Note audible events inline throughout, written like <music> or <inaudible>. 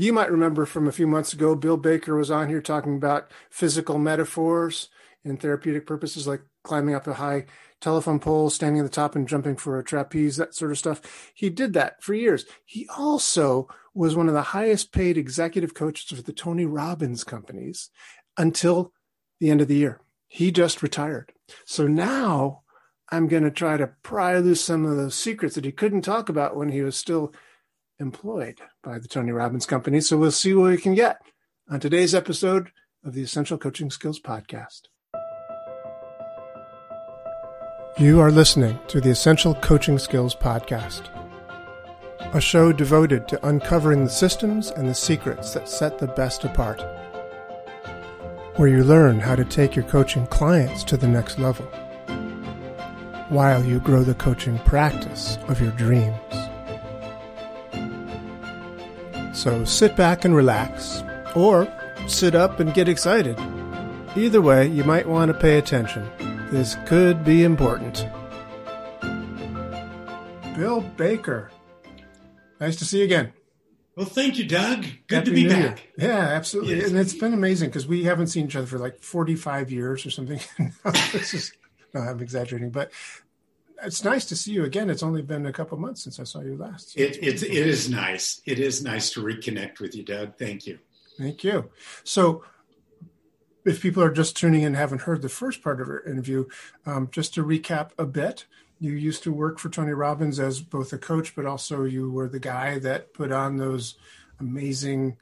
You might remember from a few months ago, Bill Baker was on here talking about physical metaphors and therapeutic purposes, like climbing up a high telephone pole, standing at the top and jumping for a trapeze, that sort of stuff. He did that for years. He also was one of the highest paid executive coaches for the Tony Robbins companies until the end of the year. He just retired. So now I'm going to try to pry loose some of those secrets that he couldn't talk about when he was still employed by the Tony Robbins Company. So we'll see what we can get on today's episode of the Essential Coaching Skills Podcast. You are listening to the Essential Coaching Skills Podcast, a show devoted to uncovering the systems and the secrets that set the best apart, where you learn how to take your coaching clients to the next level while you grow the coaching practice of your dreams. So sit back and relax, or sit up and get excited. Either way, you might want to pay attention. This could be important. Bill Baker. Nice to see you again. Well, thank you, Doug. Good Happy to be New Year. Yeah, absolutely. Yes. And it's been amazing because we haven't seen each other for like 45 years or something. <laughs> this is, no, I'm exaggerating, but it's nice to see you again. It's only been a couple months since I saw you last. So It, it's, nice. It is nice to reconnect with you, Doug. Thank you. Thank you. So, if people are just tuning in and haven't heard the first part of our interview, um, just to recap a bit, you used to work for Tony Robbins as both a coach, but also you were the guy that put on those amazing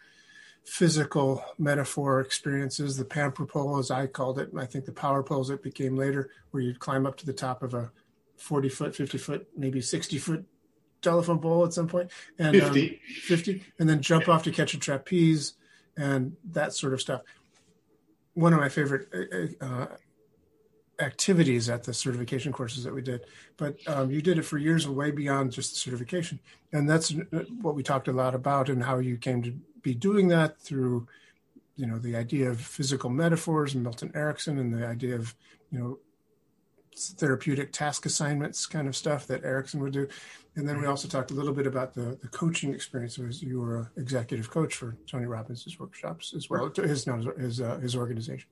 physical metaphor experiences, the pamper pole, as I called it. I think the power poles it became later, where you'd climb up to the top of a 40 foot, 50 foot, maybe 60 foot telephone pole at some point. And, um, 50. 50 and then jump off to catch a trapeze and that sort of stuff one of my favorite uh, uh, activities at the certification courses that we did but um, you did it for years way beyond just the certification and that's uh, what we talked a lot about and how you came to be doing that through you know the idea of physical metaphors and milton erickson and the idea of you know therapeutic task assignments kind of stuff that erickson would do and then we also talked a little bit about the, the coaching experience as you were an executive coach for Tony Robbins' workshops as well, his his uh, his organization.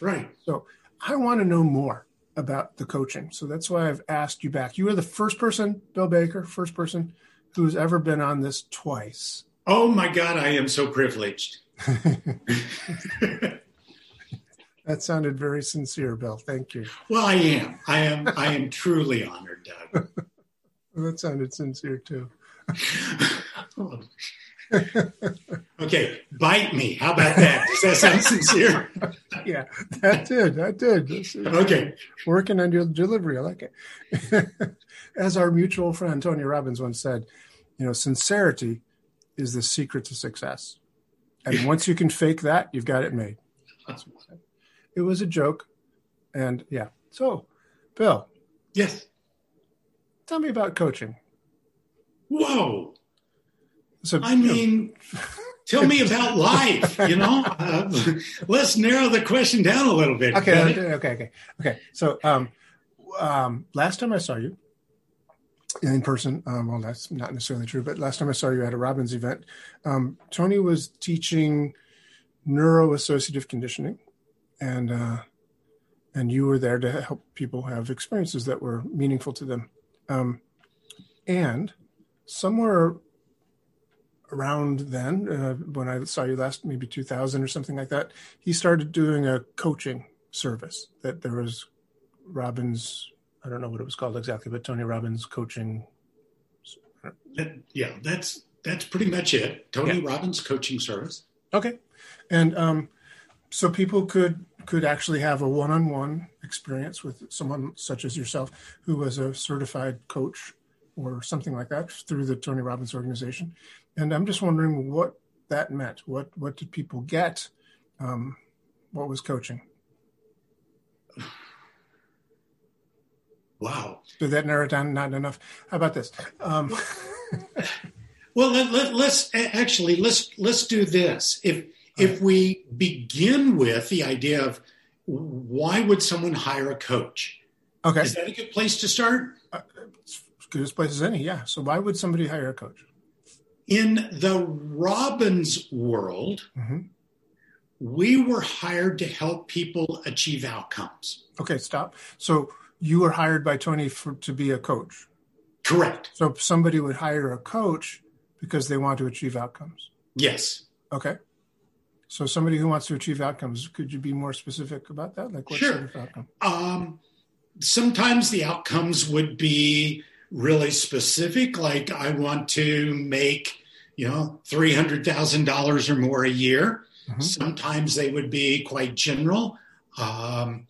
Right. So I want to know more about the coaching. So that's why I've asked you back. You are the first person, Bill Baker, first person who's ever been on this twice. Oh my God, I am so privileged. <laughs> That sounded very sincere, Bill. Thank you. well, I am. I am. I am <laughs> truly honored, Doug. That sounded sincere too. <laughs> okay, bite me. How about that? Does that sound sincere? <laughs> Yeah, that did. That did. Is- Okay. working on your delivery. I like it. As our mutual friend Tony Robbins once said, you know, sincerity is the secret to success. And once you can fake that, you've got it made. It was a joke. And yeah. So, Bill, Yes. tell me about coaching. Whoa. So, I mean, tell me about life. You know, <laughs> uh, let's narrow the question down a little bit. okay, okay, okay, okay, okay. So, um, um, last time I saw you in person, um, well, that's not necessarily true, but last time I saw you at a Robbins event, um, Tony was teaching neuroassociative conditioning, and uh, and you were there to help people have experiences that were meaningful to them. Um, and somewhere around then, uh, when I saw you last, maybe 2000 or something like that, he started doing a coaching service that there was Robbins, I don't know what it was called exactly, but Tony Robbins coaching. That- yeah, that's that's pretty much it. Tony Robbins coaching service. Okay. And um, so people could could actually have a one-on-one experience with someone such as yourself who was a certified coach or something like that through the Tony Robbins organization. And I'm just wondering what that meant. What what did people get? Um, what was coaching? Wow. Did that narrow down? Not enough. How about this? Um, <laughs> Well, let, let, let's actually let's let's do this. If if we begin with the idea of why would someone hire a coach? okay, Is that a good place to start? as good as place as any. Yeah. So why would somebody hire a coach? In the Robbins world, Mm-hmm. we were hired to help people achieve outcomes. Okay, stop. So you were hired by Tony for, to be a coach. Correct. So somebody would hire a coach because they want to achieve outcomes. Yes. Okay. So somebody who wants to achieve outcomes, could you be more specific about that? Like what Sure. sort of outcome? Um, sometimes the outcomes would be really specific, like I want to make, you know, three hundred thousand dollars or more a year. Mhm. Sometimes they would be quite general. Um,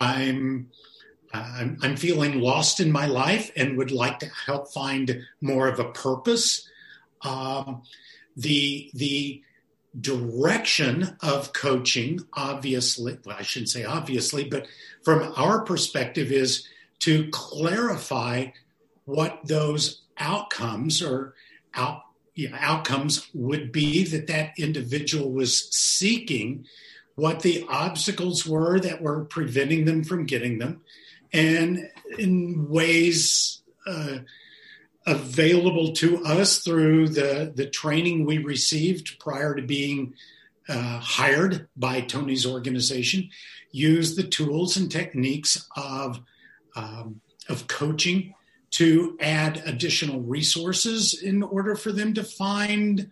I'm I'm, I'm feeling lost in my life and would like to help find more of a purpose. Um, the the direction of coaching, obviously, well, I shouldn't say obviously, but from our perspective, is to clarify what those outcomes or out, yeah, outcomes would be that that individual was seeking, what the obstacles were that were preventing them from getting them, and in ways uh, available to us through the, the training we received prior to being uh, hired by Tony's organization, use the tools and techniques of, um, of coaching to add additional resources in order for them to find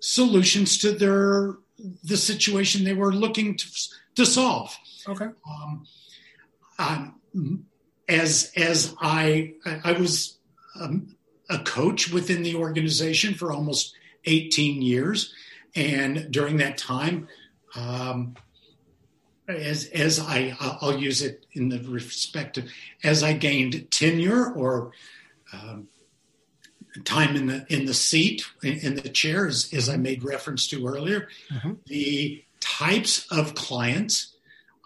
solutions to their the situation they were looking to, to solve. Okay. Um, um, as as I I was um, a coach within the organization for almost 18 years, and during that time, um, as as I I'll use it in the respect of as I gained tenure or um, time in the in the seat in, the chair, as, as I made reference to earlier, Mhm. the types of clients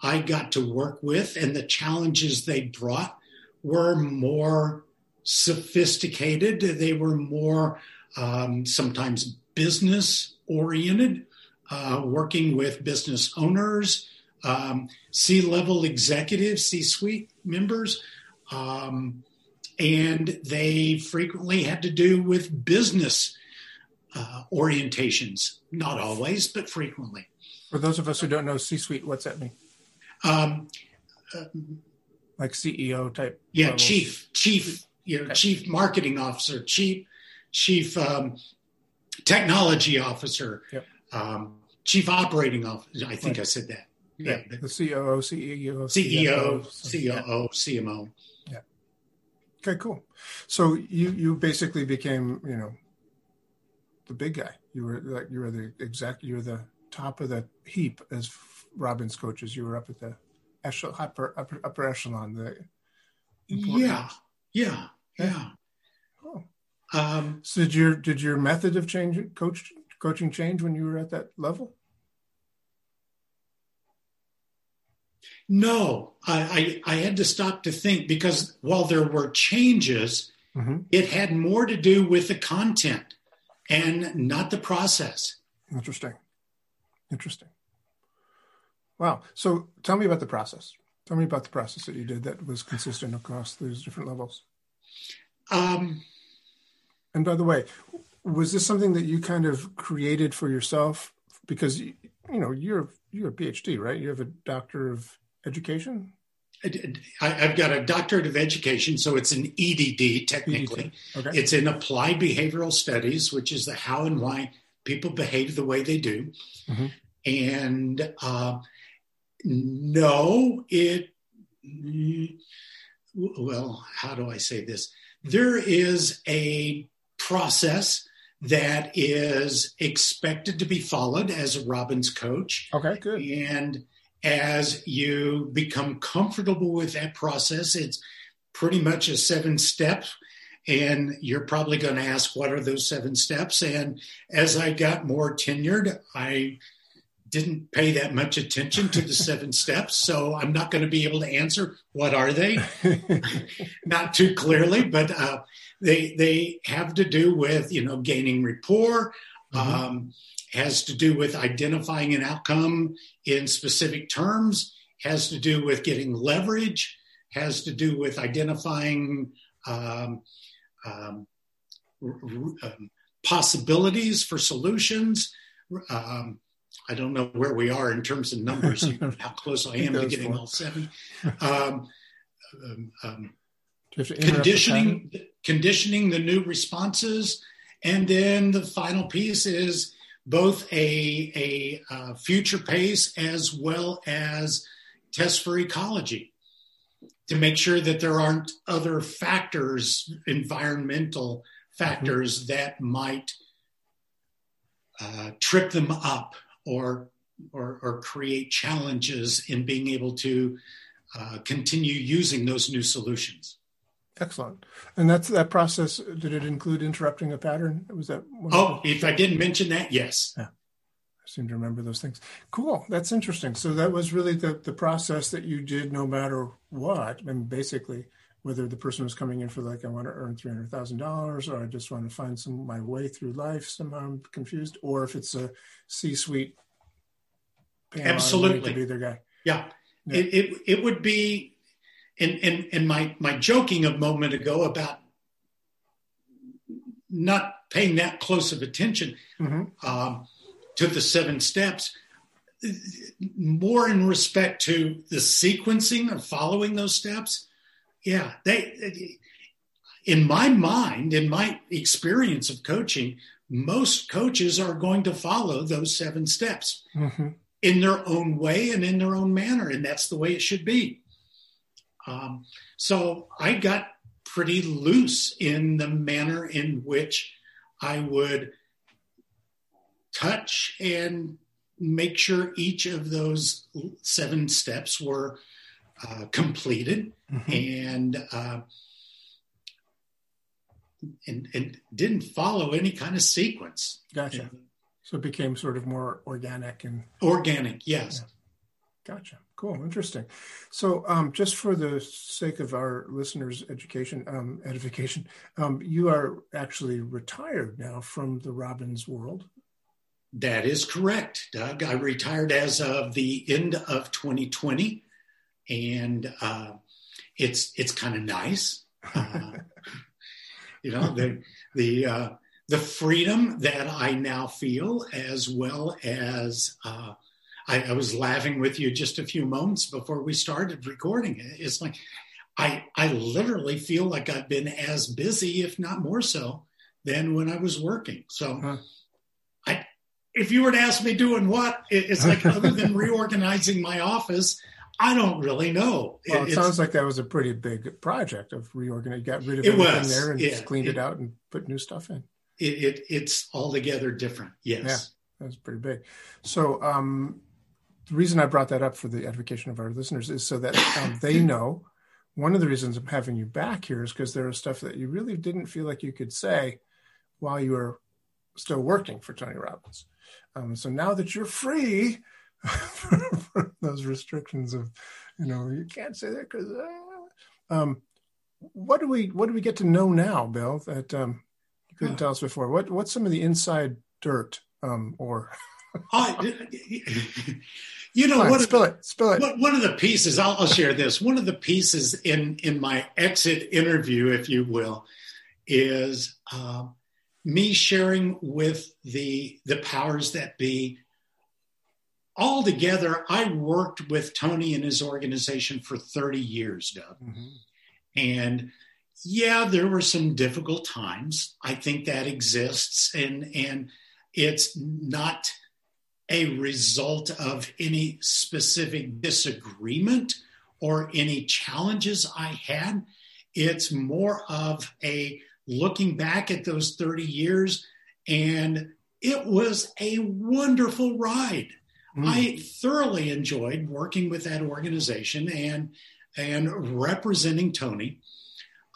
I got to work with and the challenges they brought were more sophisticated. They were more um, sometimes business oriented, uh, working with business owners, um, C level executives, C suite members. Um, and they frequently had to do with business uh, orientations, not always, but frequently. For those of us who don't know C-suite, what's that mean? Um, Like CEO type? yeah, levels? chief, chief, you know, chief marketing officer, chief, chief um, technology officer, Yep. um, chief operating officer. I think Right. I said that. Yeah, Yeah, the COO, CEO, CEO. COO, CMO. Yeah. Okay, cool. So you you basically became you know the big guy. You were like you were the exact you were the top of the heap as Robbins coaches. You were up at the echelon, upper upper, upper echelon. The important- Yeah, yeah, yeah. Oh. Um, So did your did your method of change coach coaching change when you were at that level? no, I, I, I had to stop to think because while there were changes, Mm-hmm. it had more to do with the content and not the process. Interesting. Interesting. Wow. So tell me about the process. Tell me about the process that you did that was consistent across those different levels. Um, And by the way, was this something that you kind of created for yourself? Because you know you're you're a PhD, right? You have a doctor of education. I, I've got a doctorate of education, so it's an EDD technically. Okay. It's in applied behavioral studies, which is the how and why people behave the way they do. Mhm. And uh, no, it, well, how do I say this? There is a process that is expected to be followed as a Robbins coach. okay. Good. And as you become comfortable with that process, it's pretty much a seven step. And you're probably going to ask, what are those seven steps? And as I got more tenured, I didn't pay that much attention to the seven <laughs> steps. So I'm not going to be able to answer what are they, <laughs> not too clearly, but uh, they they have to do with you know gaining rapport, Mhm. um, has to do with identifying an outcome in specific terms, has to do with getting leverage, has to do with identifying um, um, r- r- um, possibilities for solutions. Um, I don't know where we are in terms of numbers, how close I <laughs> am to getting all seven. <laughs> Um, um, um conditioning, the conditioning the new responses, and then the final piece is both a, a uh, future pace as well as test for ecology to make sure that there aren't other factors, environmental factors mm-hmm. that might uh, trip them up or, or, or create challenges in being able to uh, continue using those new solutions. Excellent. And that's that process. Did it include interrupting a pattern? Was that? oh, if I didn't mention that, yes. Yeah. I seem to remember those things. Cool. That's interesting. So that was really the, the process that you did no matter what. And basically, whether the person was coming in for like, I want to earn $300,000 or I just want to find some my way through life, somehow I'm confused, or if it's a C suite. Absolutely. To be their guy. Yeah. yeah. It, it, it would be and and and my my joking a moment ago about not paying that close of attention mm-hmm. um, to the seven steps more in respect to the sequencing of following those steps yeah they in my mind in my experience of coaching most coaches are going to follow those seven steps mm-hmm. in their own way and in their own manner and that's the way it should be um, so I got pretty loose in the manner in which I would touch and make sure each of those seven steps were uh, completed mm-hmm. and, uh, and and didn't follow any kind of sequence. Gotcha. And, so it became sort of more organic and organic. Yes. Yeah. Gotcha. Cool, interesting. So, um, just for the sake of our listeners' education, um, edification, um, you are actually retired now from the Robbins world. That is correct, Doug. I retired as of the end of 2020, and uh, it's it's kind of nice. Uh, <laughs> you know the the uh, the freedom that I now feel, as well as uh, I, I, was laughing with you just a few moments before we started recording. It's like I I literally feel like I've been as busy, if not more so, than when I was working. So huh. I if you were to ask me doing what, it's like other than reorganizing my office, I don't really know. Well, it, it sounds like that was a pretty big project of reorganizing. Got rid of everything was, there and yeah, just cleaned it, it, out and put new stuff in. It, it's altogether different. Yes. Yeah, that's pretty big. So, um, the reason I brought that up for the edification of our listeners is so that um, they <coughs> know. One of the reasons I'm having you back here is because there is stuff that you really didn't feel like you could say while you were still working for Tony Robbins. Um, so now that you're free <laughs> those restrictions of, you know, you can't say that because, uh, um, what do we what do we get to know now, Bill? That um, you couldn't tell us before. What what's some of the inside dirt um, or <laughs> you know, what spill it, spill it. One of the pieces, I'll, I'll share this. One of the pieces in in my exit interview, if you will, is uh, me sharing with the the powers that be. All together, I worked with Tony and his organization for 30 years, Doug. Mm-hmm. And yeah, there were some difficult times. I think that exists, and and it's not a result of any specific disagreement or any challenges I had. It's more of a looking back at those 30 years, and it was a wonderful ride. Mm. I thoroughly enjoyed working with that organization and and representing Tony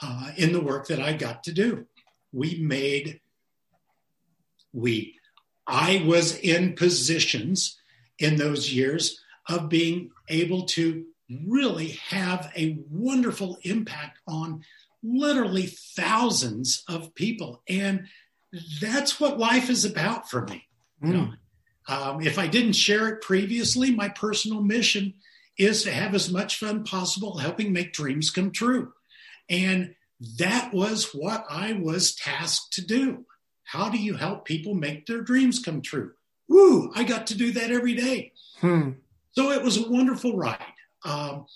uh, in the work that I got to do. We made we I was in positions in those years of being able to really have a wonderful impact on literally thousands of people. And that's what life is about for me. Mm. You know, um, if I didn't share it previously, my personal mission is to have as much fun possible helping make dreams come true. And that was what I was tasked to do. how do you help people make their dreams come true? Woo, I got to do that every day. Hmm. So it was a wonderful ride. Um,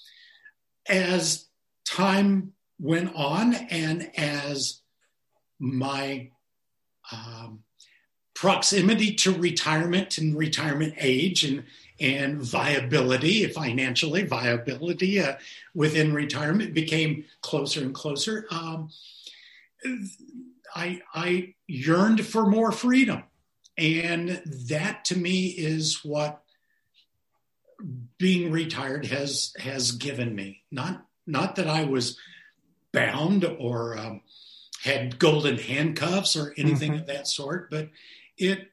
as time went on and as my um, proximity to retirement and retirement age and and viability financially viability uh, within retirement became closer and closer. Um, I, I yearned for more freedom. And that to me is what being retired has has given me. Not not that i was bound or um, had golden handcuffs or anything mm-hmm. of that sort, but it,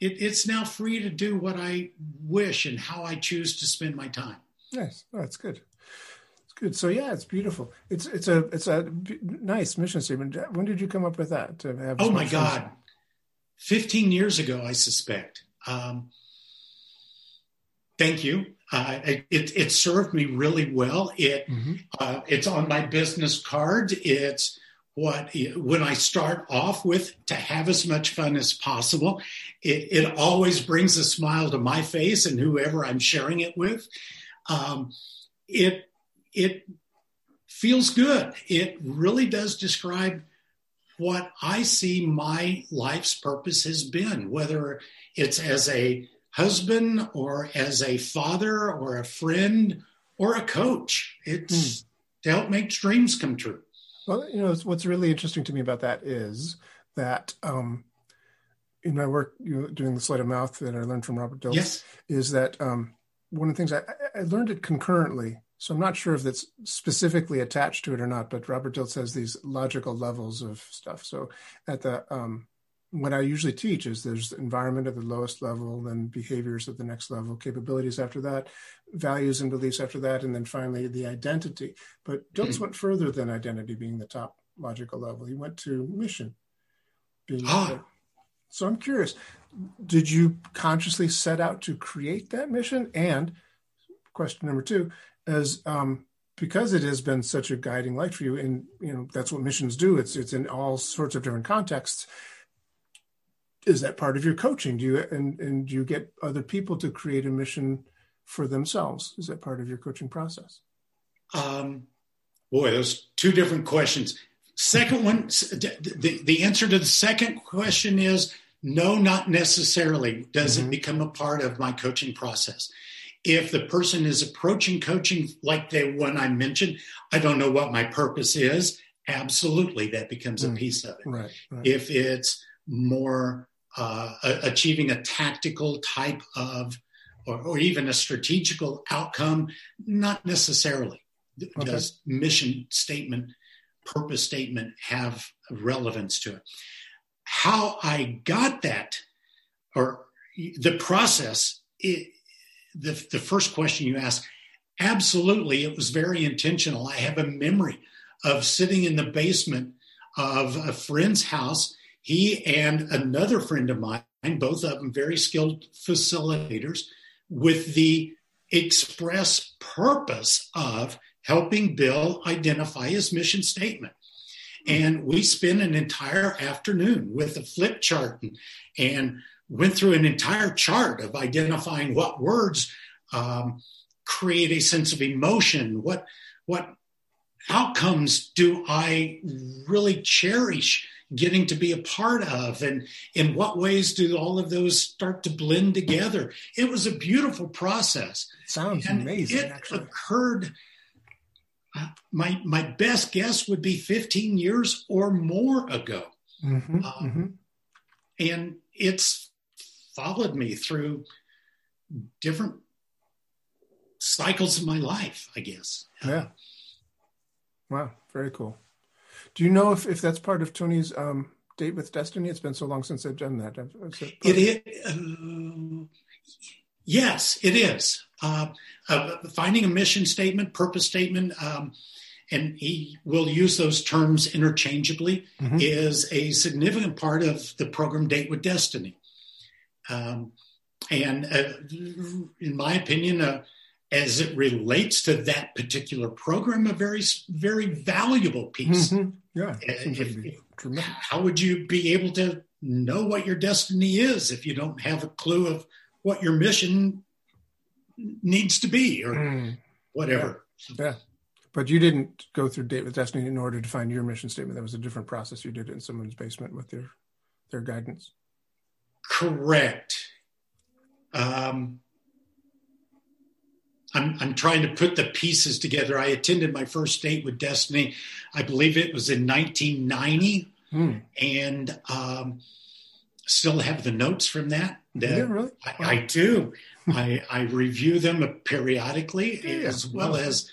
it it's now free to do what I wish and how I choose to spend my time. Yes, oh, that's good. It's good. So yeah, it's beautiful. It's it's a it's a b- nice mission statement. When did you come up with that? To have oh my God, fifteen years ago, I suspect. Um, thank you. Uh, it, it served me really well. It mm-hmm. uh, it's on my business card. It's what when I start off with to have as much fun as possible. It, it always brings a smile to my face and whoever I'm sharing it with. Um, it it feels good. It really does describe what I see my life's purpose has been, whether it's as a husband or as a father or a friend or a coach. It's mm. to help make dreams come true. Well, you know, what's really interesting to me about that is that um, in my work you know, doing the sleight of mouth that I learned from Robert Dilts yes. is that um, one of the things I, I, learned it concurrently. So I'm not sure if that's specifically attached to it or not, but Robert Dilts has these logical levels of stuff. So at the um, what I usually teach is there's environment at the lowest level, then behaviors at the next level, capabilities after that, values and beliefs after that, and then finally the identity. But mm-hmm. went further than identity being the top logical level. He went to mission being. Ah. So I'm curious, did you consciously set out to create that mission? And question number two is um, because it has been such a guiding light for you, and you know that's what missions do. It's it's in all sorts of different contexts is that part of your coaching? Do you and and do you get other people to create a mission for themselves? Is that part of your coaching process? Um, boy, those two different questions. Second one, the, the answer to the second question is no, not necessarily. Does mm-hmm. it become a part of my coaching process? If the person is approaching coaching like the one I mentioned, I don't know what my purpose is. Absolutely, that becomes mm, a piece of it. Right, right. If it's more uh, achieving a tactical type of or, or, even a strategical outcome not necessarily. Okay. does mission statement purpose statement have relevance to it? How i got that or the process it, the, the first question you asked absolutely it was very intentional. I have a memory of sitting in the basement of a friend's house he and another friend of mine, both of them very skilled facilitators, with the express purpose of helping Bill identify his mission statement. And we spent an entire afternoon with a flip chart and, and went through an entire chart of identifying what words um, create a sense of emotion, what what outcomes do I really cherish getting to be a part of and in what ways do all of those start to blend together? It was a beautiful process. Sounds and amazing it actually. occurred uh, my my best guess would be 15 years or more ago. Mm-hmm, um, mm-hmm. and it's followed me through different cycles of my life i guess. Yeah. Wow very cool do you know if, if that's part of Tony's um, date with destiny? It's been so long since I've done that. It is. Uh, yes, it is. Uh, uh, finding a mission statement, purpose statement, um, and he will use those terms interchangeably, mm-hmm. is a significant part of the program Date with Destiny. Um, and uh, in my opinion, uh, as it relates to that particular program, a very, very valuable piece. Mm-hmm. Yeah, if, if, how would you be able to know what your destiny is if you don't have a clue of what your mission needs to be or Mm, whatever? yeah. But you didn't go through Date with Destiny in order to find your mission statement. That was a different process. You did it in someone's basement with their their guidance. Correct. Um, I'm, I'm trying to put the pieces together. I attended my first date with Destiny, I believe it was in 1990, Hmm. and um, still have the notes from that. that Yeah, really? I, I do. I, I review them periodically, <laughs> Yeah, as well wow. as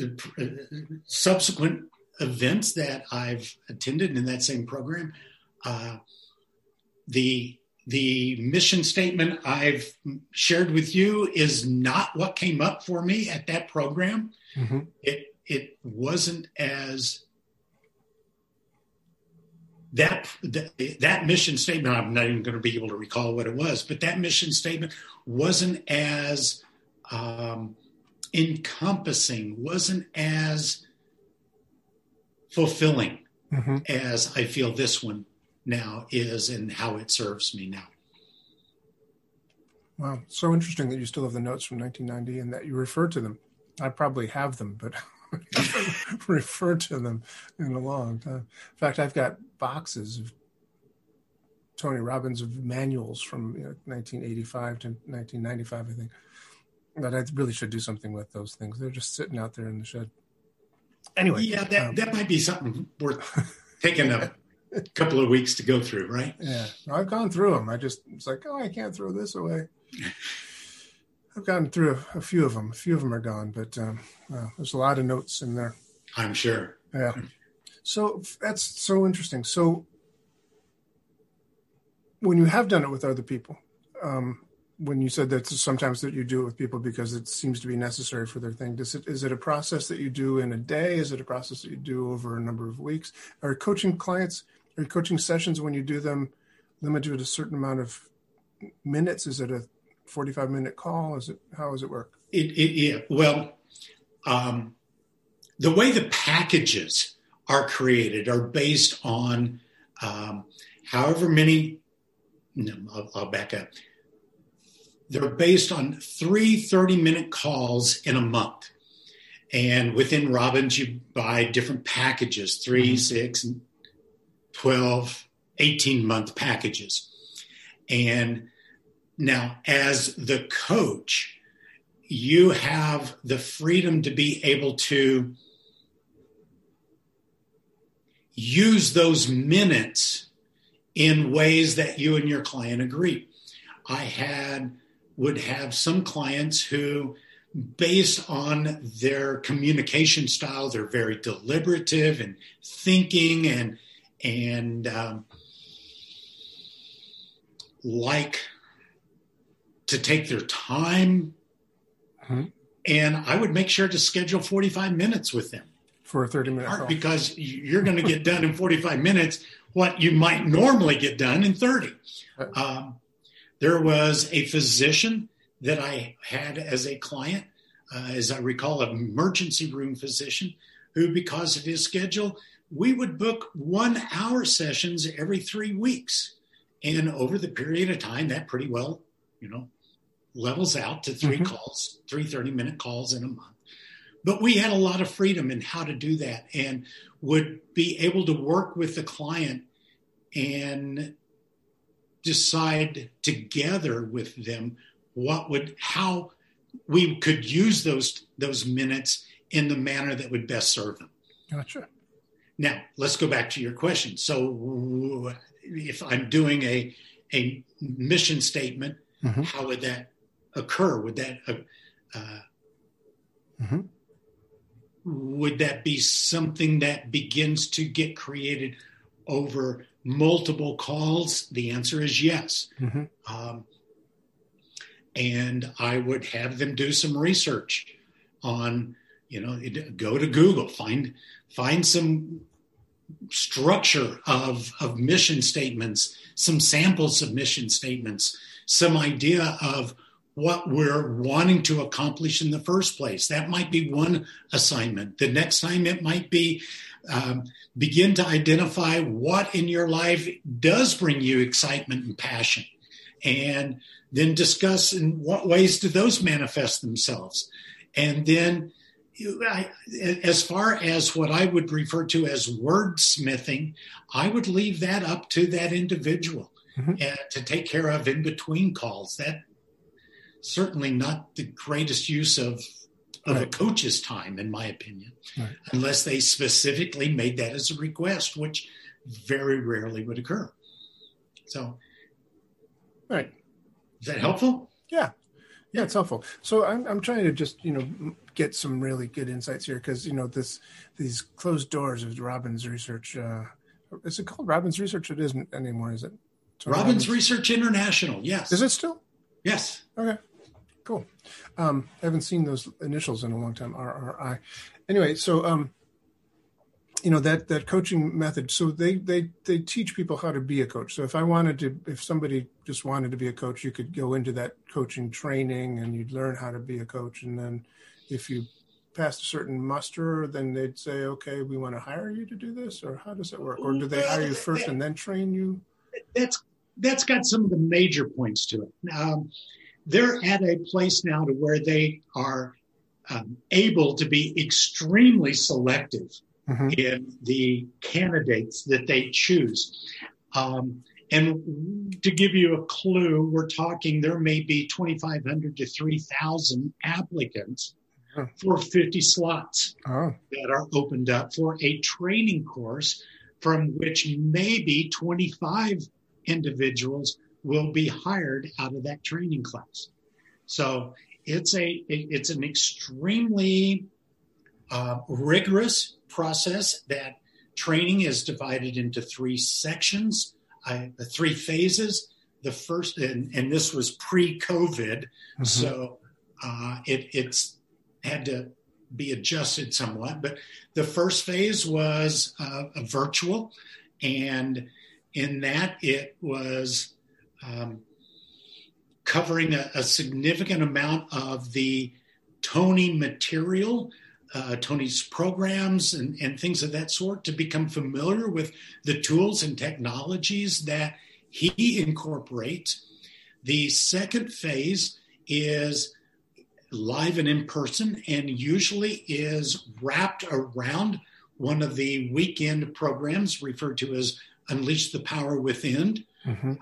uh, subsequent events that I've attended in that same program. Uh, the the mission statement I've shared with you is not what came up for me at that program. Mhm. It it wasn't as that that, that mission statement. I'm not even going to be able to recall what it was, but that mission statement wasn't as um, encompassing, wasn't as fulfilling Mhm. as I feel this one now is and how it serves me now. Wow, so interesting that you still have the notes from 1990 and that you refer to them. I probably have them, but <laughs> refer to them in a long time. In fact, I've got boxes of Tony Robbins of manuals from you know, 1985 to 1995, I think. But I really should do something with those things. They're just sitting out there in the shed. Anyway, Yeah, that, um, that might be something worth taking a couple of weeks to go through, right? Yeah, I've gone through them. I just it's like, oh, I can't throw this away. <laughs> I've gone through a, a few of them. A few of them are gone, but um, there's a lot of notes in there. I'm sure. Yeah. So that's so interesting. So when you have done it with other people, um, when you said that sometimes that you do it with people because it seems to be necessary for their thing, does it is it a process that you do in a day? Is it a process that you do over a number of weeks? Are coaching clients, are coaching sessions when you do them limited to a certain amount of minutes? Is it a 45 minute call? Is it how does it work? It, it, yeah. Well, um, the way the packages are created are based on um, however many. No, I'll, I'll back up. They're based on three 30 minute calls in a month. And within Robbins, you buy different packages 3, Mhm. six, 12, 18 month packages. And now, as the coach, you have the freedom to be able to use those minutes in ways that you and your client agree. I had would have some clients who based on their communication style they're very deliberative and thinking and and um, like to take their time Mhm. and i would make sure to schedule 45 minutes with them For a 30 minute call. because you're going to get done in 45 minutes what you might normally get done in 30 Right. um, there was a physician that i had as a client uh, as i recall an emergency room physician who because of his schedule we would book one hour sessions every three weeks and over the period of time that pretty well you know levels out to 3 Mhm. calls three 30 minute calls in a month but we had a lot of freedom in how to do that and would be able to work with the client and decide together with them what would how we could use those those minutes in the manner that would best serve them Gotcha. Now let's go back to your question so if i'm doing a a mission statement Mhm. how would that occur would that uh, uh, Mhm. would that be something that begins to get created over multiple calls? The answer is yes. Mhm. Um, and I would have them do some research on, you know, go to Google, find find some structure of of mission statements, some samples of mission statements, some idea of what we're wanting to accomplish in the first place. That might be one assignment. The next time it might be um, begin to identify what in your life does bring you excitement and passion. And then discuss in what ways do those manifest themselves. And then, I, as far as what I would refer to as wordsmithing, I would leave that up to that individual mm-hmm. to take care of in between calls. That certainly not the greatest use of of right. a coach's time, in my opinion, right. unless they specifically made that as a request, which very rarely would occur. So, right. Is that helpful? Yeah. Yeah, it's helpful. So I'm I'm trying to just you know get some really good insights here because you know this these closed doors of Robbins Research. Uh, is it called Robbins Research? It isn't anymore, is it? Robbins, Robbins Research International. Yes. Is it still? Yes. Okay. Cool. Um, I haven't seen those initials in a long time. RRI. Anyway, so um, you know that that coaching method. So they they they teach people how to be a coach. So if I wanted to, if somebody just wanted to be a coach, you could go into that coaching training and you'd learn how to be a coach. And then if you passed a certain muster, then they'd say, okay, we want to hire you to do this, or how does it work? Or do they hire you first and then train you? That's that's got some of the major points to it. Um, they're at a place now to where they are um, able to be extremely selective mm-hmm. in the candidates that they choose. Um, and to give you a clue, we're talking there may be 2,500 to 3,000 applicants for 50 slots oh. that are opened up for a training course from which maybe 25 individuals will be hired out of that training class. So it's a it's an extremely uh, rigorous process that training is divided into three sections, uh, three phases. The first, and, and this was pre-COVID, mm-hmm. so uh, it it's had to be adjusted somewhat. But the first phase was uh, a virtual, and in that it was um, covering a, a, significant amount of the Tony material, uh, Tony's programs, and, and things of that sort to become familiar with the tools and technologies that he incorporates. The second phase is live and in person, and usually is wrapped around one of the weekend programs referred to as Unleash the Power Within. Mm-hmm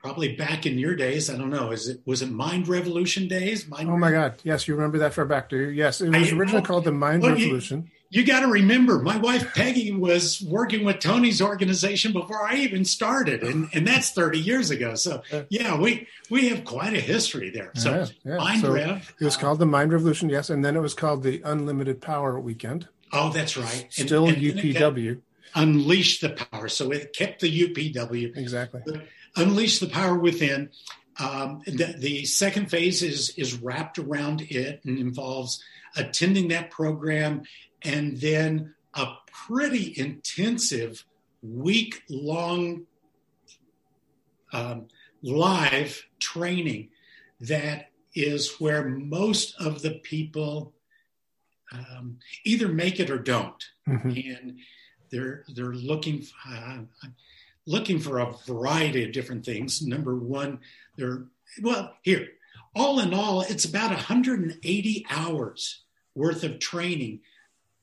probably back in your days. I don't know. Is it was it Mind Revolution days? Mind oh my God! Yes, you remember that far back, do you? Yes, it was I, originally called the Mind well, Revolution. You, you got to remember, my wife Peggy was working with Tony's organization before I even started, and, and that's thirty years ago. So yeah, we we have quite a history there. So yeah, yeah. Mind so Rev. It was called the Mind Revolution, yes, and then it was called the Unlimited Power Weekend. Oh, that's right. Still and, and UPW. Unleash the power. So it kept the UPW. Exactly. Unleash the power within. Um, the, the, second phase is is wrapped around it and involves attending that program and then a pretty intensive week long um, live training that is where most of the people um, either make it or don't mm-hmm. and they're they're looking uh, looking for a variety of different things. Number one, they're, well, here, all in all, it's about 180 hours worth of training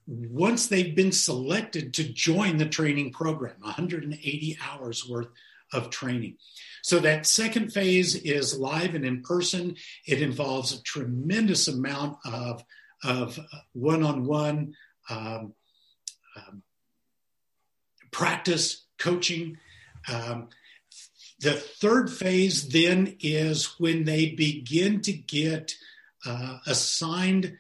once they've been selected to join the training program, 180 hours worth of training. So that second phase is live and in person. It involves a tremendous amount of, of one-on-one um, um, practice, coaching, um, the third phase then is when they begin to get uh, assigned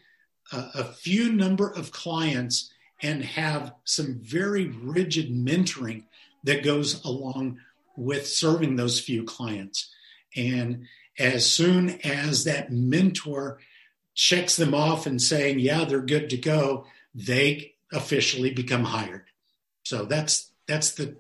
a, a few number of clients and have some very rigid mentoring that goes along with serving those few clients. And as soon as that mentor checks them off and saying, yeah, they're good to go, they officially become hired. So that's that's the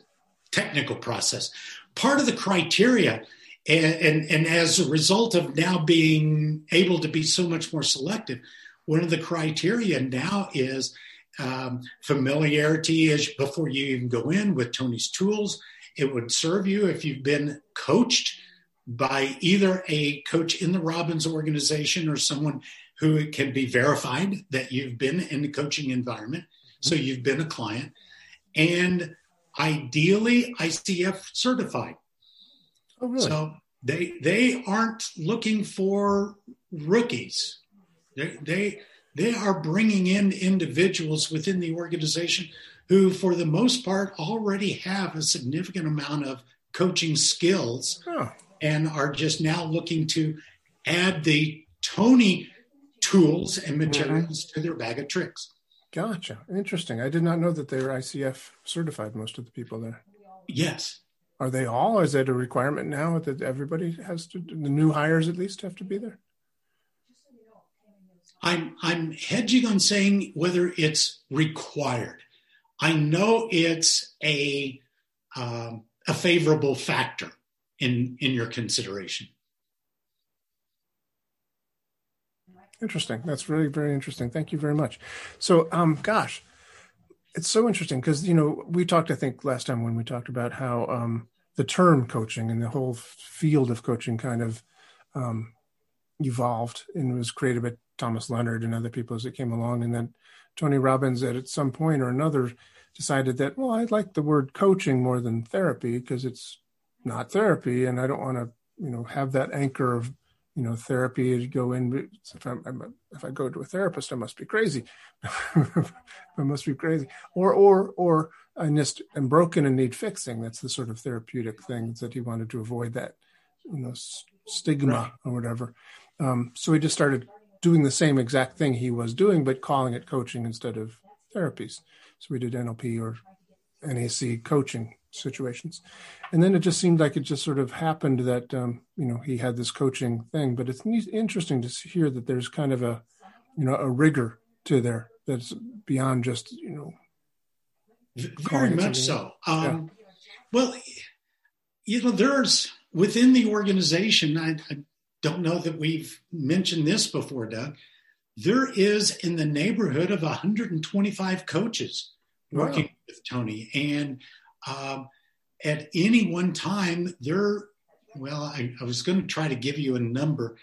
technical process. Part of the criteria And, and, and as a result of now being able to be so much more selective, one of the criteria now is um, familiarity is before you even go in with Tony's tools. It would serve you if you've been coached by either a coach in the Robbins organization or someone who can be verified that you've been in the coaching environment. So you've been a client and ideally ICF certified. Oh, really? So they they aren't looking for rookies. They they they are bringing in individuals within the organization who, for the most part, already have a significant amount of coaching skills Oh, and are just now looking to add the Tony tools and mm-hmm. materials to their bag of tricks. gotcha. Interesting. I did not know that they were ICF certified, most of the people there. Yes. Are they all? Is that a requirement now that everybody has to, the new hires at least have to be there? I'm I'm hedging on saying whether it's required. I know it's a um, a favorable factor in in your consideration. Interesting. That's really very interesting. Thank you very much. So, um, gosh, it's so interesting because you know we talked. I think last time when we talked about how um, the term coaching and the whole field of coaching kind of um, evolved and was created Thomas Leonard and other people as it came along, and then Tony Robbins at, at some point or another decided that well, I like the word coaching more than therapy because it's not therapy, and I don't want to you know have that anchor of you know therapy to go in. If I'm, I'm, if i go to a therapist i must be crazy. <laughs> I must be crazy. Or or or i just am broken and need fixing. That's the sort of therapeutic thing that he wanted to avoid that you know stigma Right. or whatever. Um, so he just started doing the same exact thing he was doing but calling it coaching instead of therapies so we did nlp or nac coaching situations and then it just seemed like it just sort of happened that um, you know he had this coaching thing but it's interesting to hear that there's kind of a you know a rigor to there that's beyond just you know Very much so. Um, Well, you know, there's within the organization. I, I don't know that we've mentioned this before, Doug. There is in the neighborhood of 125 coaches working Wow. with Tony, and um, at any one time, there. Well, I, I was going to try to give you a number.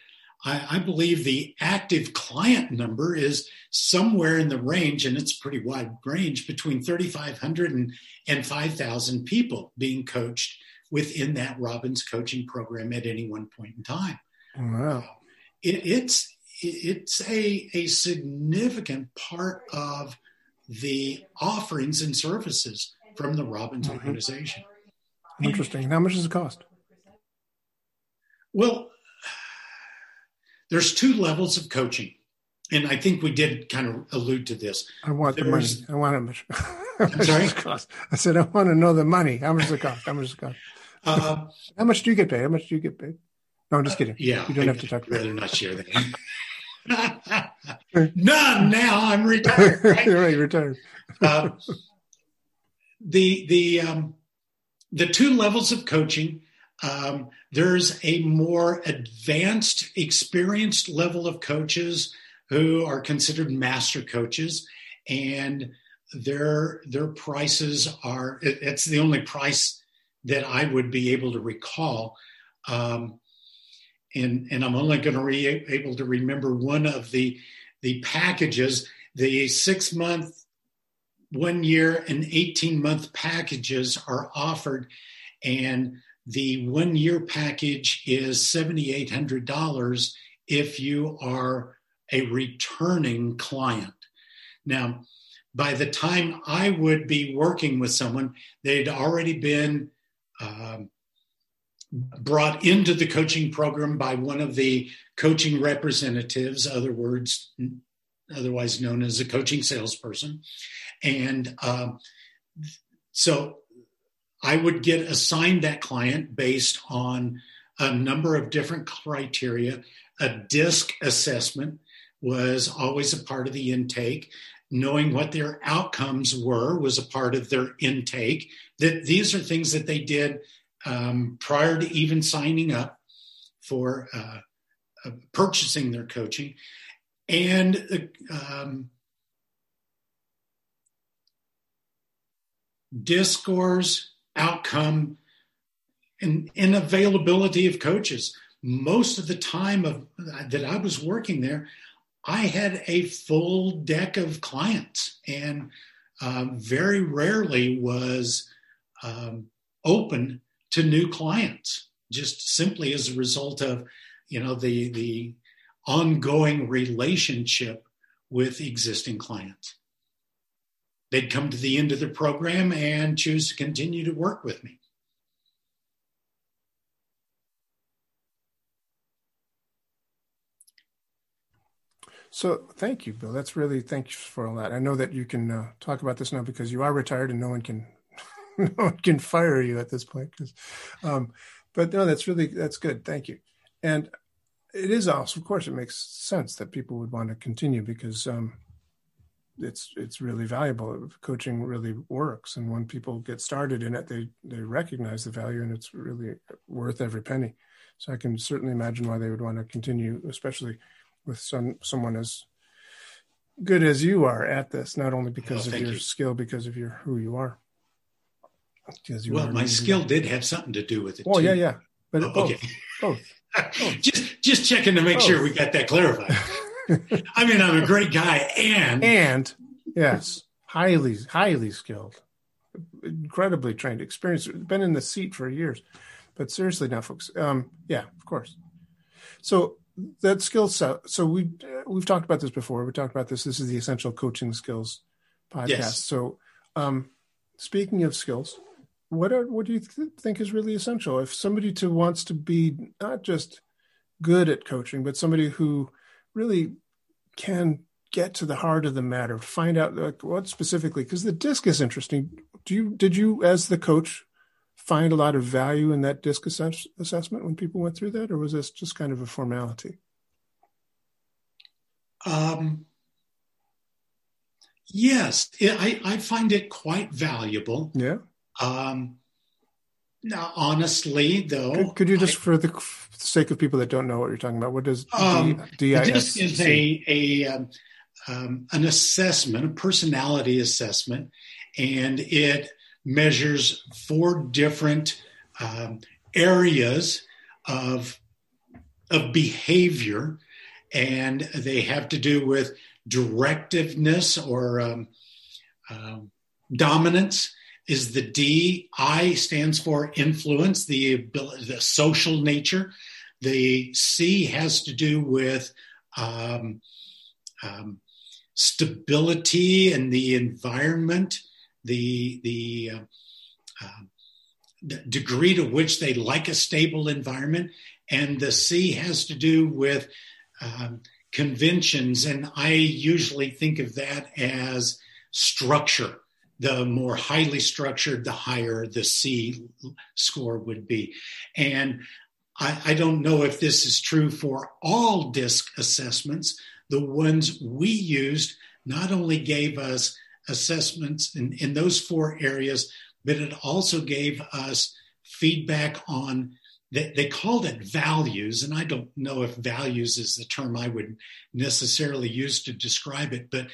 I, I believe the active client number is somewhere in the range, and it's a pretty wide range, between 3,500 and, and 5,000 people being coached within that Robbins coaching program at any one point in time. Wow It, it's it's a, a significant part of the offerings and services from the Robbins Mhm. organization. interesting and how much does it cost Well, there's two levels of coaching. And I think we did kind of allude to this. i want the money i want <laughs> how much, how much sorry? cost i said i want to know the money how much does it cost how much does it cost Uh, how much do you get paid how much do you get paid no i'm just kidding yeah, you don't have I'd to talk about rather not share that. <laughs> None now. I'm retired. <laughs> Right? right retired Uh, the the um, the two levels of coaching. Um, there's a more advanced, experienced level of coaches who are considered master coaches, and their their prices are. It, it's the only price that I would be able to recall. Um, and, and I'm only going to be able to remember one of the the packages, the six month one year and 18 month packages are offered and the one year package is $7800 if you are a returning client. Now by the time i would be working with someone they'd already been um, brought into the coaching program by one of the coaching representatives other words otherwise known as a coaching salesperson and um, so I would get assigned that client based on a number of different criteria. A DISC assessment was always a part of the intake. Knowing what their outcomes were was a part of their intake. That these are things that they did um, prior to even signing up for uh, uh, purchasing their coaching. And um, DISC scores, outcome, and, and availability of coaches. Most of the time of that I was working there, I had a full deck of clients, and um, very rarely was um, open to new clients, just simply as a result of you know the the ongoing relationship with existing clients. They'd come to the end of the program and choose to continue to work with me. So thank you, Bill. That's really thanks for all that. I know that you can uh, talk about this now because you are retired and no one can <laughs> no one can fire you at this point. Because, um, but no, that's really that's good. Thank you. And it is also, of course, it makes sense that people would want to continue because um, it's it's really valuable. Coaching really works, and when people get started in it, they they recognize the value, and it's really worth every penny. So I can certainly imagine why they would want to continue, especially with some someone as good as you are at this, not only because of your you. skill, because of your who you are. Well, my skill did have something to do with it. Oh too. yeah, yeah, but oh, both, okay. both. <laughs> just just checking to make both. sure we got that clarified. <laughs> I mean, I'm a great guy, and and yes, highly highly skilled, incredibly trained, experienced, been in the seat for years. But seriously, now, folks, um, yeah, of course. So that skill set. So we we've talked about this before. We talked about this. This is the essential coaching skills podcast. Yes. So, um, speaking of skills, what are what do you th- think is really essential if somebody to wants to be not just good at coaching, but somebody who really can get to the heart of the matter, find out like what specifically because the disc is interesting. Do you did you as the coach find a lot of value in that disc assess- assessment when people went through that, or was this just kind of a formality? Um, yes, it, I, I find it quite valuable. Yeah. Um, now, honestly, though, could, could you just, I, for the sake of people that don't know what you're talking about, what does um, D- DISC is a, a um, um, an assessment, a personality assessment, and it measures four different um, areas of, of behavior, and they have to do with directiveness or um, um, dominance is the D. I stands for influence, the ability, the social nature. The C has to do with um, um, stability and the environment the the, uh, uh, the degree to which they like a stable environment, and the C has to do with um, conventions, and I usually think of that as structure. The more highly structured, the higher the C score would be, and I, I don't know if this is true for all DISC assessments. The ones we used not only gave us assessments in, in those four areas, but it also gave us feedback on they, they called it values, and I don't know if values is the term I would necessarily use to describe it, but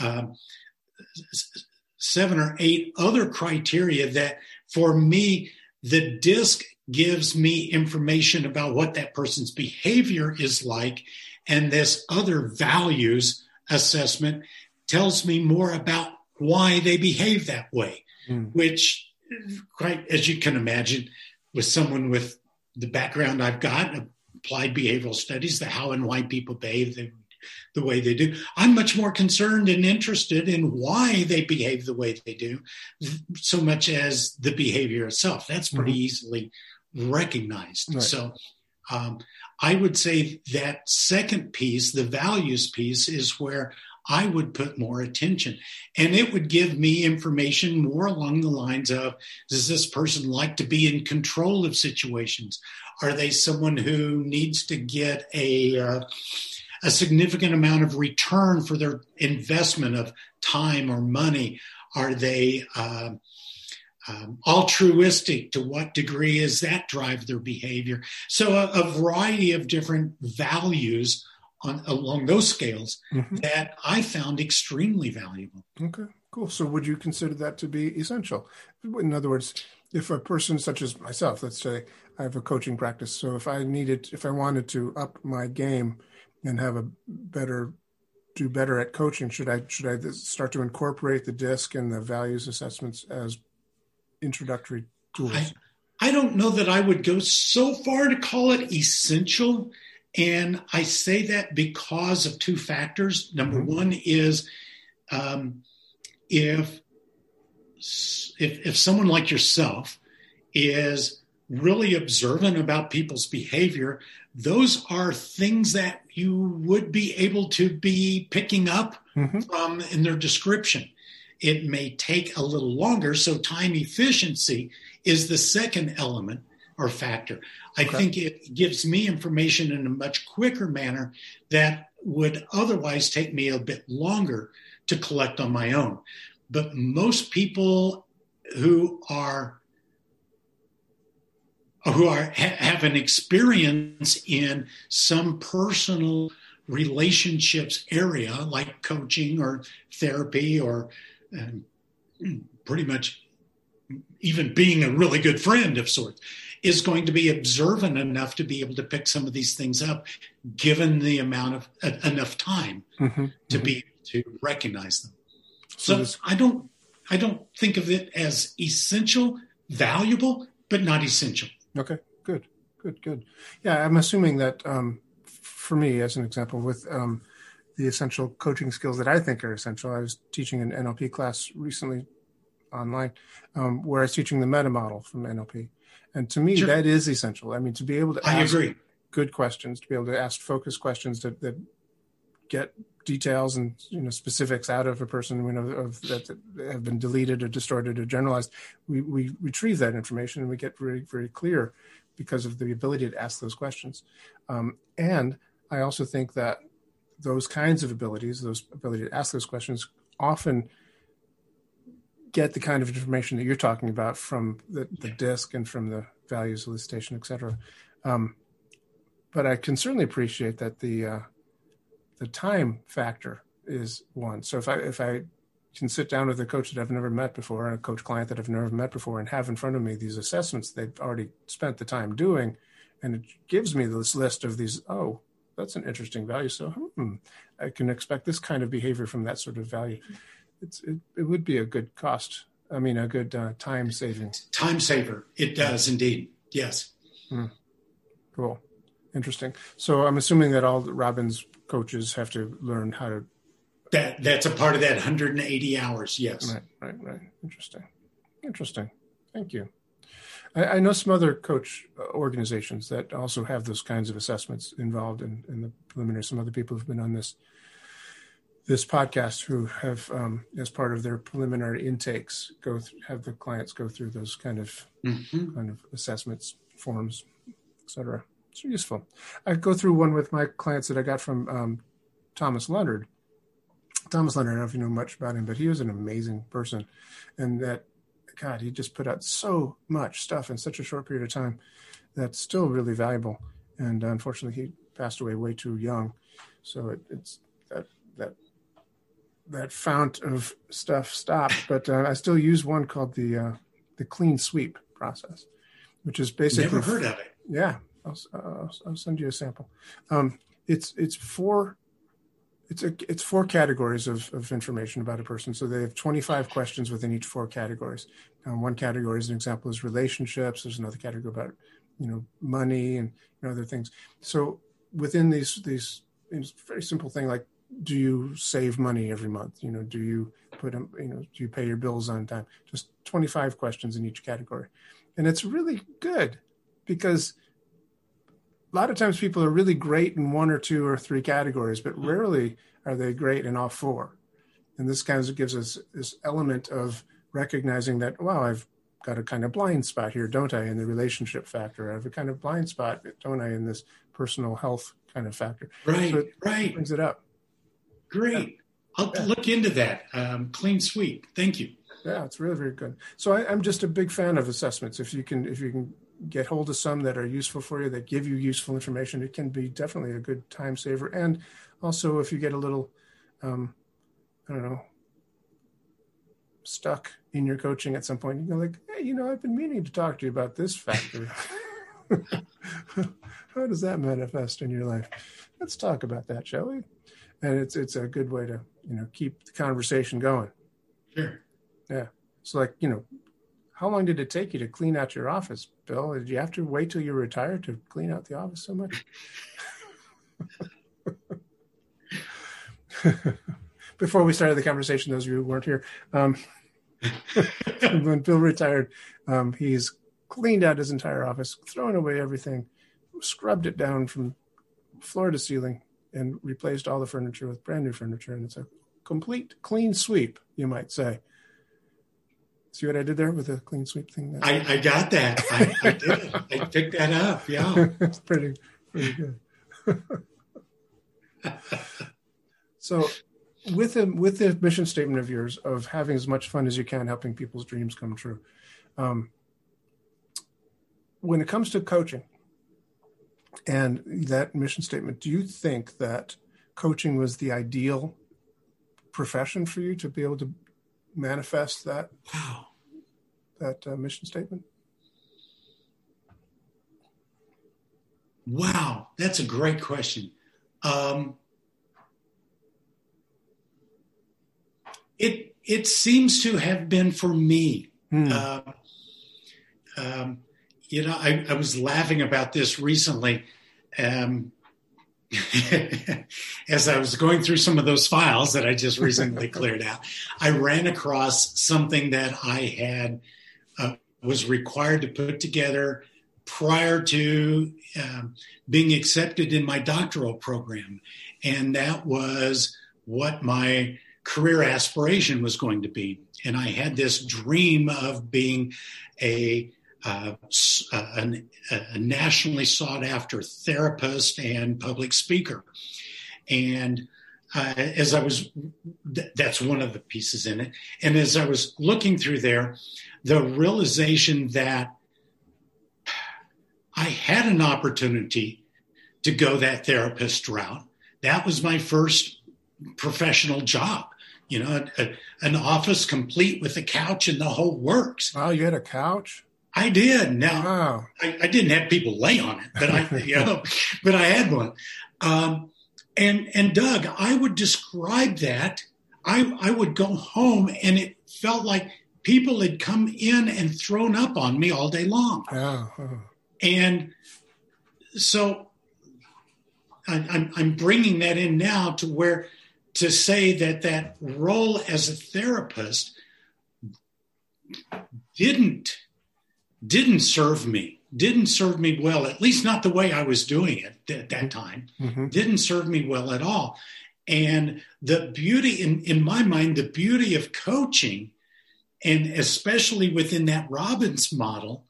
um, seven or eight other criteria that for me, the disc gives me information about what that person's behavior is like, and this other values assessment tells me more about why they behave that way, mm. which, quite as you can imagine, with someone with the background I've got, applied behavioral studies, the how and why people behave the, the way they do, I'm much more concerned and interested in why they behave the way they do, so much as the behavior itself. That's pretty mm-hmm. easily recognized. Right. So, um, I would say that second piece, the values piece, is where I would put more attention. And it would give me information more along the lines of Does this person like to be in control of situations? Are they someone who needs to get a, uh, a significant amount of return for their investment of time or money? Are they uh, um, altruistic? To what degree is that drive their behavior? So a, a variety of different values on along those scales mm-hmm. that I found extremely valuable. Okay, cool. So would you consider that to be essential? In other words, if a person such as myself, let's say I have a coaching practice, so if I needed, if I wanted to up my game and have a better do better at coaching should i should i start to incorporate the disc and the values assessments as introductory tools? I, I don't know that i would go so far to call it essential. And i say that because of two factors. Number mm-hmm. one is um, if if if someone like yourself is really observant about people's behavior those are things that you would be able to be picking up mm-hmm. from in their description. It may take a little longer, so time efficiency is the second element or factor. I okay. think it gives me information in a much quicker manner that would otherwise take me a bit longer to collect on my own. But most people who are who are have an experience in some personal relationships area like coaching or therapy or um, pretty much even being a really good friend of sorts is going to be observant enough to be able to pick some of these things up given the amount of uh, enough time mm-hmm, to mm-hmm. be to recognize them so, so i don't i don't think of it as essential valuable but not essential Okay, good, good, good. Yeah, I'm assuming that um, for me, as an example, with um, the essential coaching skills that I think are essential, I was teaching an NLP class recently online um, where I was teaching the meta model from NLP. And to me, sure. that is essential. I mean, to be able to I ask agree. good questions, to be able to ask focused questions that, that get details and you know specifics out of a person you know of that have been deleted or distorted or generalized we, we retrieve that information and we get very very clear because of the ability to ask those questions. Um, and i also think that those kinds of abilities those ability to ask those questions often get the kind of information that you're talking about from the, the disc and from the values elicitation et cetera. Um, but i can certainly appreciate that the uh, the time factor is one. So if I if I can sit down with a coach that I've never met before and a coach client that I've never met before and have in front of me these assessments they've already spent the time doing, and it gives me this list of these. Oh, that's an interesting value. So hmm, I can expect this kind of behavior from that sort of value. It's it, it would be a good cost. I mean, a good uh, time saving. Time saver. It does indeed. Yes. Hmm. Cool. Interesting. So I'm assuming that all Robbins coaches have to learn how to. That that's a part of that 180 hours. Yes. Right. Right. Right. Interesting. Interesting. Thank you. I, I know some other coach organizations that also have those kinds of assessments involved in, in the preliminary. Some other people have been on this this podcast who have, um, as part of their preliminary intakes, go th- have the clients go through those kind of mm-hmm. kind of assessments, forms, etc it's useful. I go through one with my clients that I got from um, Thomas Leonard. Thomas Leonard, I don't know if you know much about him, but he was an amazing person. And that, God, he just put out so much stuff in such a short period of time that's still really valuable. And unfortunately, he passed away way too young. So it, it's that, that, that fount of stuff stopped. But uh, I still use one called the, uh, the clean sweep process, which is basically. Never heard of it. Yeah, I'll, uh, I'll send you a sample. Um, it's it's four it's a, it's four categories of, of information about a person. So they have 25 questions within each four categories. Um, one category, as an example, is relationships. There's another category about you know money and you know, other things. So within these these it's very simple thing like do you save money every month? You know, do you put you know, do you pay your bills on time? Just 25 questions in each category. And it's really good because a lot of times people are really great in one or two or three categories, but mm-hmm. rarely are they great in all four. And this kind of gives us this element of recognizing that, wow, I've got a kind of blind spot here, don't I, in the relationship factor? I have a kind of blind spot, don't I, in this personal health kind of factor. Right, so right. Brings it up. Great. Yeah. I'll yeah. look into that. Um, clean sweep. Thank you. Yeah, it's really very good. So I, I'm just a big fan of assessments. If you can, if you can get hold of some that are useful for you, that give you useful information, it can be definitely a good time saver. And also, if you get a little, um, I don't know, stuck in your coaching at some point, you go like, hey, you know, I've been meaning to talk to you about this factor. <laughs> How does that manifest in your life? Let's talk about that, shall we? And it's it's a good way to you know keep the conversation going. Sure. Yeah. So like you know, how long did it take you to clean out your office, Bill? Did you have to wait till you retired to clean out the office so much? <laughs> Before we started the conversation, those of you who weren't here, um, <laughs> when Bill retired, um, he's cleaned out his entire office, thrown away everything, scrubbed it down from floor to ceiling, and replaced all the furniture with brand new furniture. And it's a complete clean sweep, you might say. See what I did there with the clean sweep thing? I, I got that. I, I did. I picked that up. Yeah. <laughs> it's pretty, pretty good. <laughs> so with the, with the mission statement of yours of having as much fun as you can, helping people's dreams come true. Um, when it comes to coaching and that mission statement, do you think that coaching was the ideal profession for you to be able to manifest that wow. that uh, mission statement? Wow, that's a great question. Um, it it seems to have been for me. Hmm. Uh, um, you know, I, I, was laughing about this recently. Um, <laughs> as I was going through some of those files that I just recently <laughs> cleared out, I ran across something that I had uh, was required to put together prior to um, being accepted in my doctoral program, and that was what my career aspiration was going to be. And I had this dream of being a uh, a, a, nationally sought after therapist and public speaker. And uh, as I was, th- that's one of the pieces in it. And as I was looking through there, the realization that I had an opportunity to go that therapist route. That was my first professional job you know, a, an office complete with a couch and the whole works. Wow, you had a couch? I did. Now, wow. I, I, didn't have people lay on it, but I, <laughs> you know, but I had one. Um, and and Doug, I would describe that. I I would go home, and it felt like people had come in and thrown up on me all day long. Yeah. And so I, I'm I'm bringing that in now to where to say that that role as a therapist didn't didn't serve me didn't serve me well at least not the way i was doing it at that time mm-hmm. didn't serve me well at all. And the beauty in, in my mind the beauty of coaching and especially within that robbins model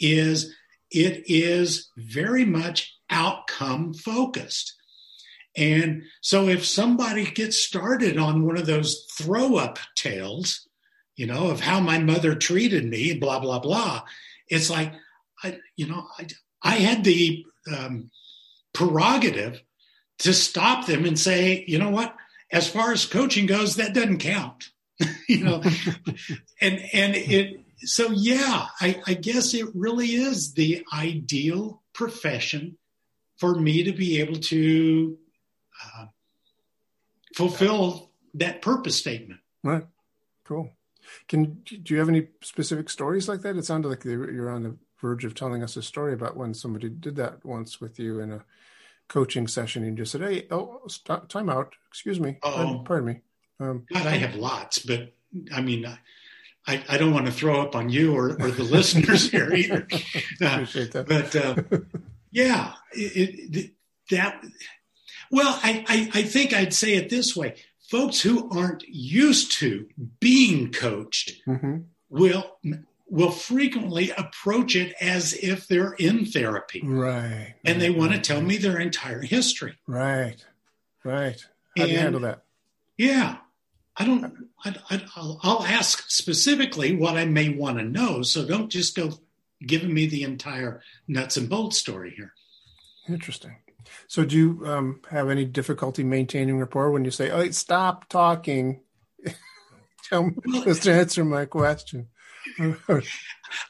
is it is very much outcome focused. And so if somebody gets started on one of those throw up tales, you know, of how my mother treated me, blah, blah, blah, it's like, I, you know, I, I had the um, prerogative to stop them and say, you know what, as far as coaching goes, that doesn't count. <laughs> you know, <laughs> and, and it, so yeah, I, I guess it really is the ideal profession for me to be able to uh, fulfill that purpose statement. Right. Cool. Can do you have any specific stories like that? It sounded like you're on the verge of telling us a story about when somebody did that once with you in a coaching session and just said, "Hey, oh, stop, time out. Excuse me. Pardon, pardon, me." Um, God, I have lots, but I mean, I, I don't want to throw up on you or, or the <laughs> listeners here either. Uh, but uh, yeah, it, it, that well, I, I, I think I'd say it this way folks who aren't used to being coached mm-hmm. will will frequently approach it as if they're in therapy. Right. And they want to tell me their entire history. Right. Right. How and, do you handle that? Yeah. I don't. I, will I'll ask specifically what I may want to know. So don't just go giving me the entire nuts and bolts story here. Interesting. So do you um, have any difficulty maintaining rapport when you say, "Oh, stop talking"? <laughs> Tell me, just answer my question. <laughs>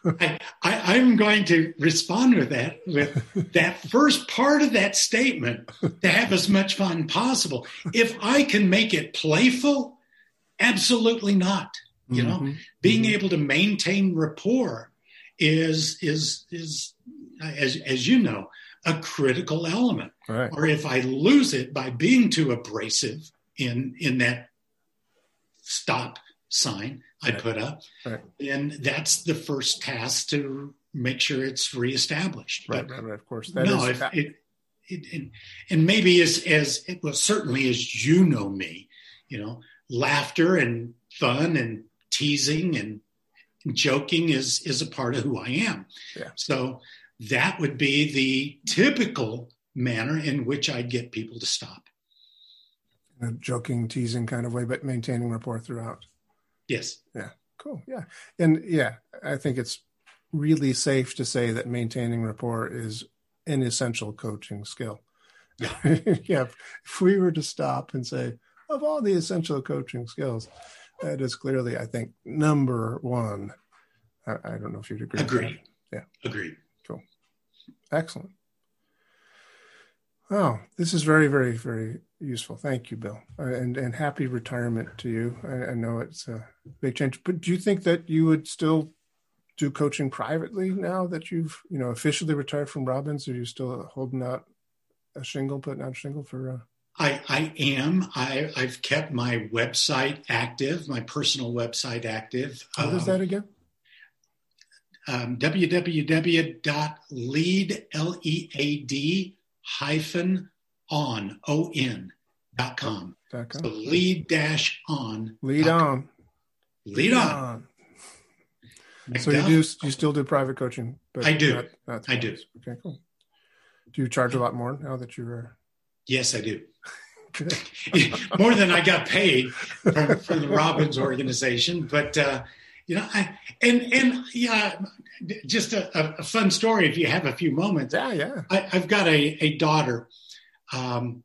I, I, am going to respond with that with that first part of that statement to have as much fun possible. If I can make it playful, absolutely not. You know, mm-hmm. being mm-hmm. able to maintain rapport is is is as as you know a critical element. Right. Or if I lose it by being too abrasive in in that stop sign I right. put up, right. then that's the first task to make sure it's reestablished. Right, right, right. Of course. That no, if that. it, it, it, and maybe as as well, certainly as you know me, you know, laughter and fun and teasing and joking is is a part of who I am. Yeah. So that would be the typical manner in which I'd get people to stop. A joking, teasing kind of way, but maintaining rapport throughout. Yes. Yeah. Cool. Yeah. And yeah, I think it's really safe to say that maintaining rapport is an essential coaching skill. Yeah. <laughs> yeah. If we were to stop and say, of all the essential coaching skills, that is clearly, I think, number one. I, I don't know if you'd agree. Agree. Yeah. Agreed. Excellent. Oh, this is very, very, very useful. Thank you, Bill, uh, and and happy retirement to you. I, I, know it's a big change, but do you think that you would still do coaching privately now that you've you know officially retired from Robbins? Are you still holding out a shingle, putting out a shingle for? Uh... I I am. I I've kept my website active, my personal website active. What um, is that again? Um, www.lead L E A D hyphen on o n dot com. Dot com. So lead dash on. Lead on. Lead, lead on. on. So you do you still do private coaching? But I do. Not, I do. Okay, cool. Do you charge a lot more now that you're? Yes, I do. <laughs> <laughs> more than I got paid from, from the Robbins organization, but uh, you know, I, and and yeah, just a, a, fun story if you have a few moments. Yeah, yeah. I, have got a, a daughter, um,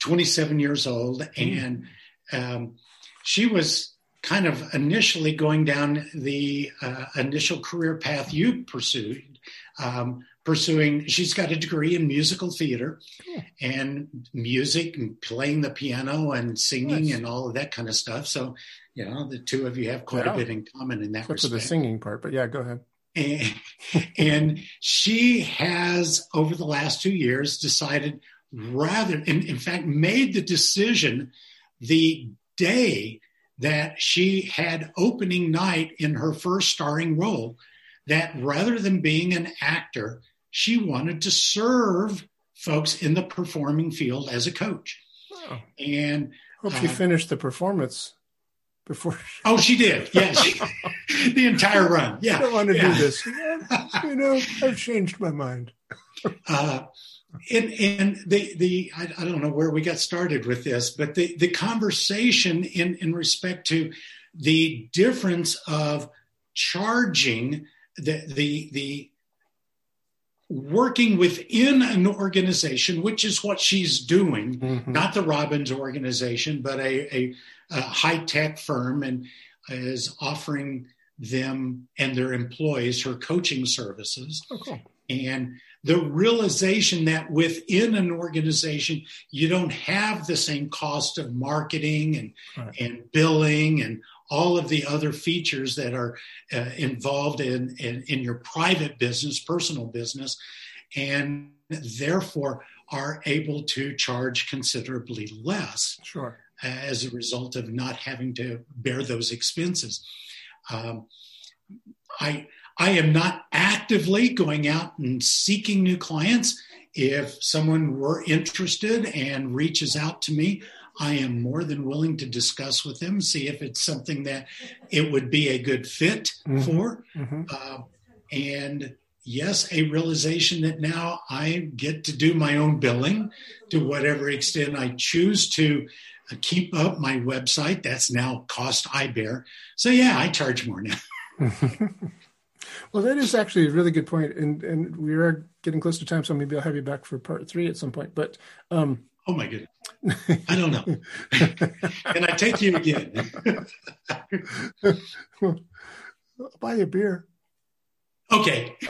27 years old, mm. and um, she was kind of initially going down the uh, initial career path you pursued. Um, pursuing, she's got a degree in musical theater cool. and music and playing the piano and singing nice. and all of that kind of stuff. So, you know, the two of you have quite yeah. a bit in common in that Except respect. for the singing part, but yeah, go ahead. And, and she has, over the last two years, decided rather, in, in fact, made the decision the day that she had opening night in her first starring role that rather than being an actor, she wanted to serve folks in the performing field as a coach. Oh. And hope she uh, finished the performance before. <laughs> oh, she did. Yes, <laughs> the entire run. Yeah, I don't want to yeah. do this. <laughs> you know, I've changed my mind. uh, and and the the I, I, don't know where we got started with this, but the the conversation in in respect to the difference of charging the the the working within an organization, which is what she's doing, mm-hmm. not the Robbins organization, but a, a, a high tech firm, and is offering them and their employees her coaching services. Oh, cool. And the realization that within an organization, you don't have the same cost of marketing and, right. and billing and all of the other features that are uh, involved in, in, in your private business, personal business, and therefore are able to charge considerably less. Sure. As a result of not having to bear those expenses. Um, I I am not actively going out and seeking new clients. If someone were interested and reaches out to me, I am more than willing to discuss with them, see if it's something that it would be a good fit mm-hmm. for. Mm-hmm. Uh, and yes, a realization that now I get to do my own billing to whatever extent I choose to keep up my website. That's now cost I bear. So yeah, I charge more now. <laughs> <laughs> well, that is actually a really good point, and and we are getting close to time, so maybe I'll have you back for part three at some point. But um, oh my goodness, I don't know. <laughs> Can I take you again? I'll <laughs> buy you a beer. Okay, <laughs>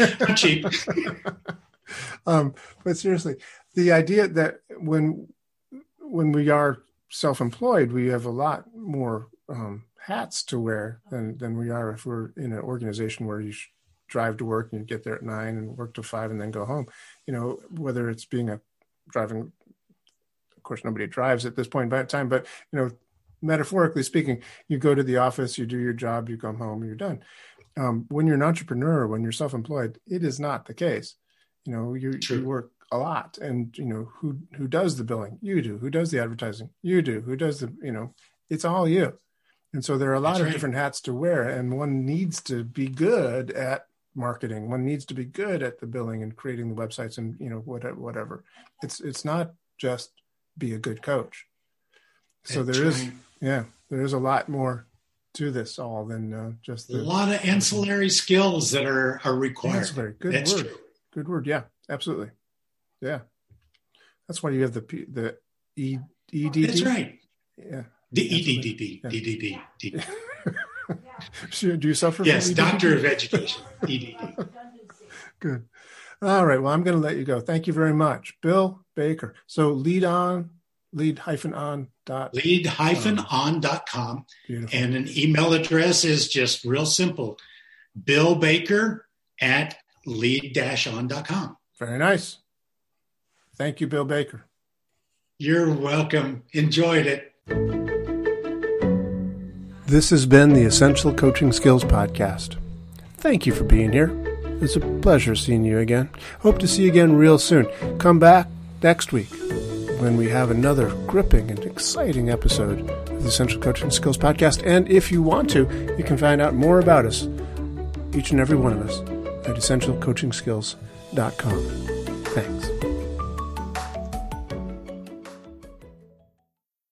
I'm cheap. um, but seriously, the idea that when when we are self-employed, we have a lot more um, hats to wear than than we are if we're in an organization where you drive to work and you get there at nine and work till five and then go home. You know, whether it's being a driving, course, nobody drives at this point in time, but you know, metaphorically speaking, you go to the office, you do your job, you come home, you're done. Um, when you're an entrepreneur, when you're self-employed, it is not the case. You know, you, you work a lot and you know who who does the billing? You do. Who does the advertising? You do. Who does the you know it's all you. And so there are a lot That's of right. different hats to wear and one needs to be good at marketing. One needs to be good at the billing and creating the websites and you know whatever. It's it's not just be a good coach so there is yeah there is a lot more to this all than uh, just the, a lot of ancillary skills that are are required ancillary. good That's word true. good word yeah absolutely yeah, that's why you have the P, the E E D. That's right. Yeah. D E D D D D D D D. <laughs> Do you suffer? Yes, doctor of education. EDD. <laughs> Good. All right. Well, I'm going to let you go. Thank you very much, Bill Baker. So lead on, lead hyphen on dot lead hyphen on dot com, Beautiful. and an email address is just real simple, Bill Baker at lead dash on dot com. Very nice. Thank you, Bill Baker. You're welcome. Enjoyed it. This has been the Essential Coaching Skills Podcast. Thank you for being here. It's a pleasure seeing you again. Hope to see you again real soon. Come back next week when we have another gripping and exciting episode of the Essential Coaching Skills Podcast. And if you want to, you can find out more about us, each and every one of us, at essentialcoachingskills.com. Thanks.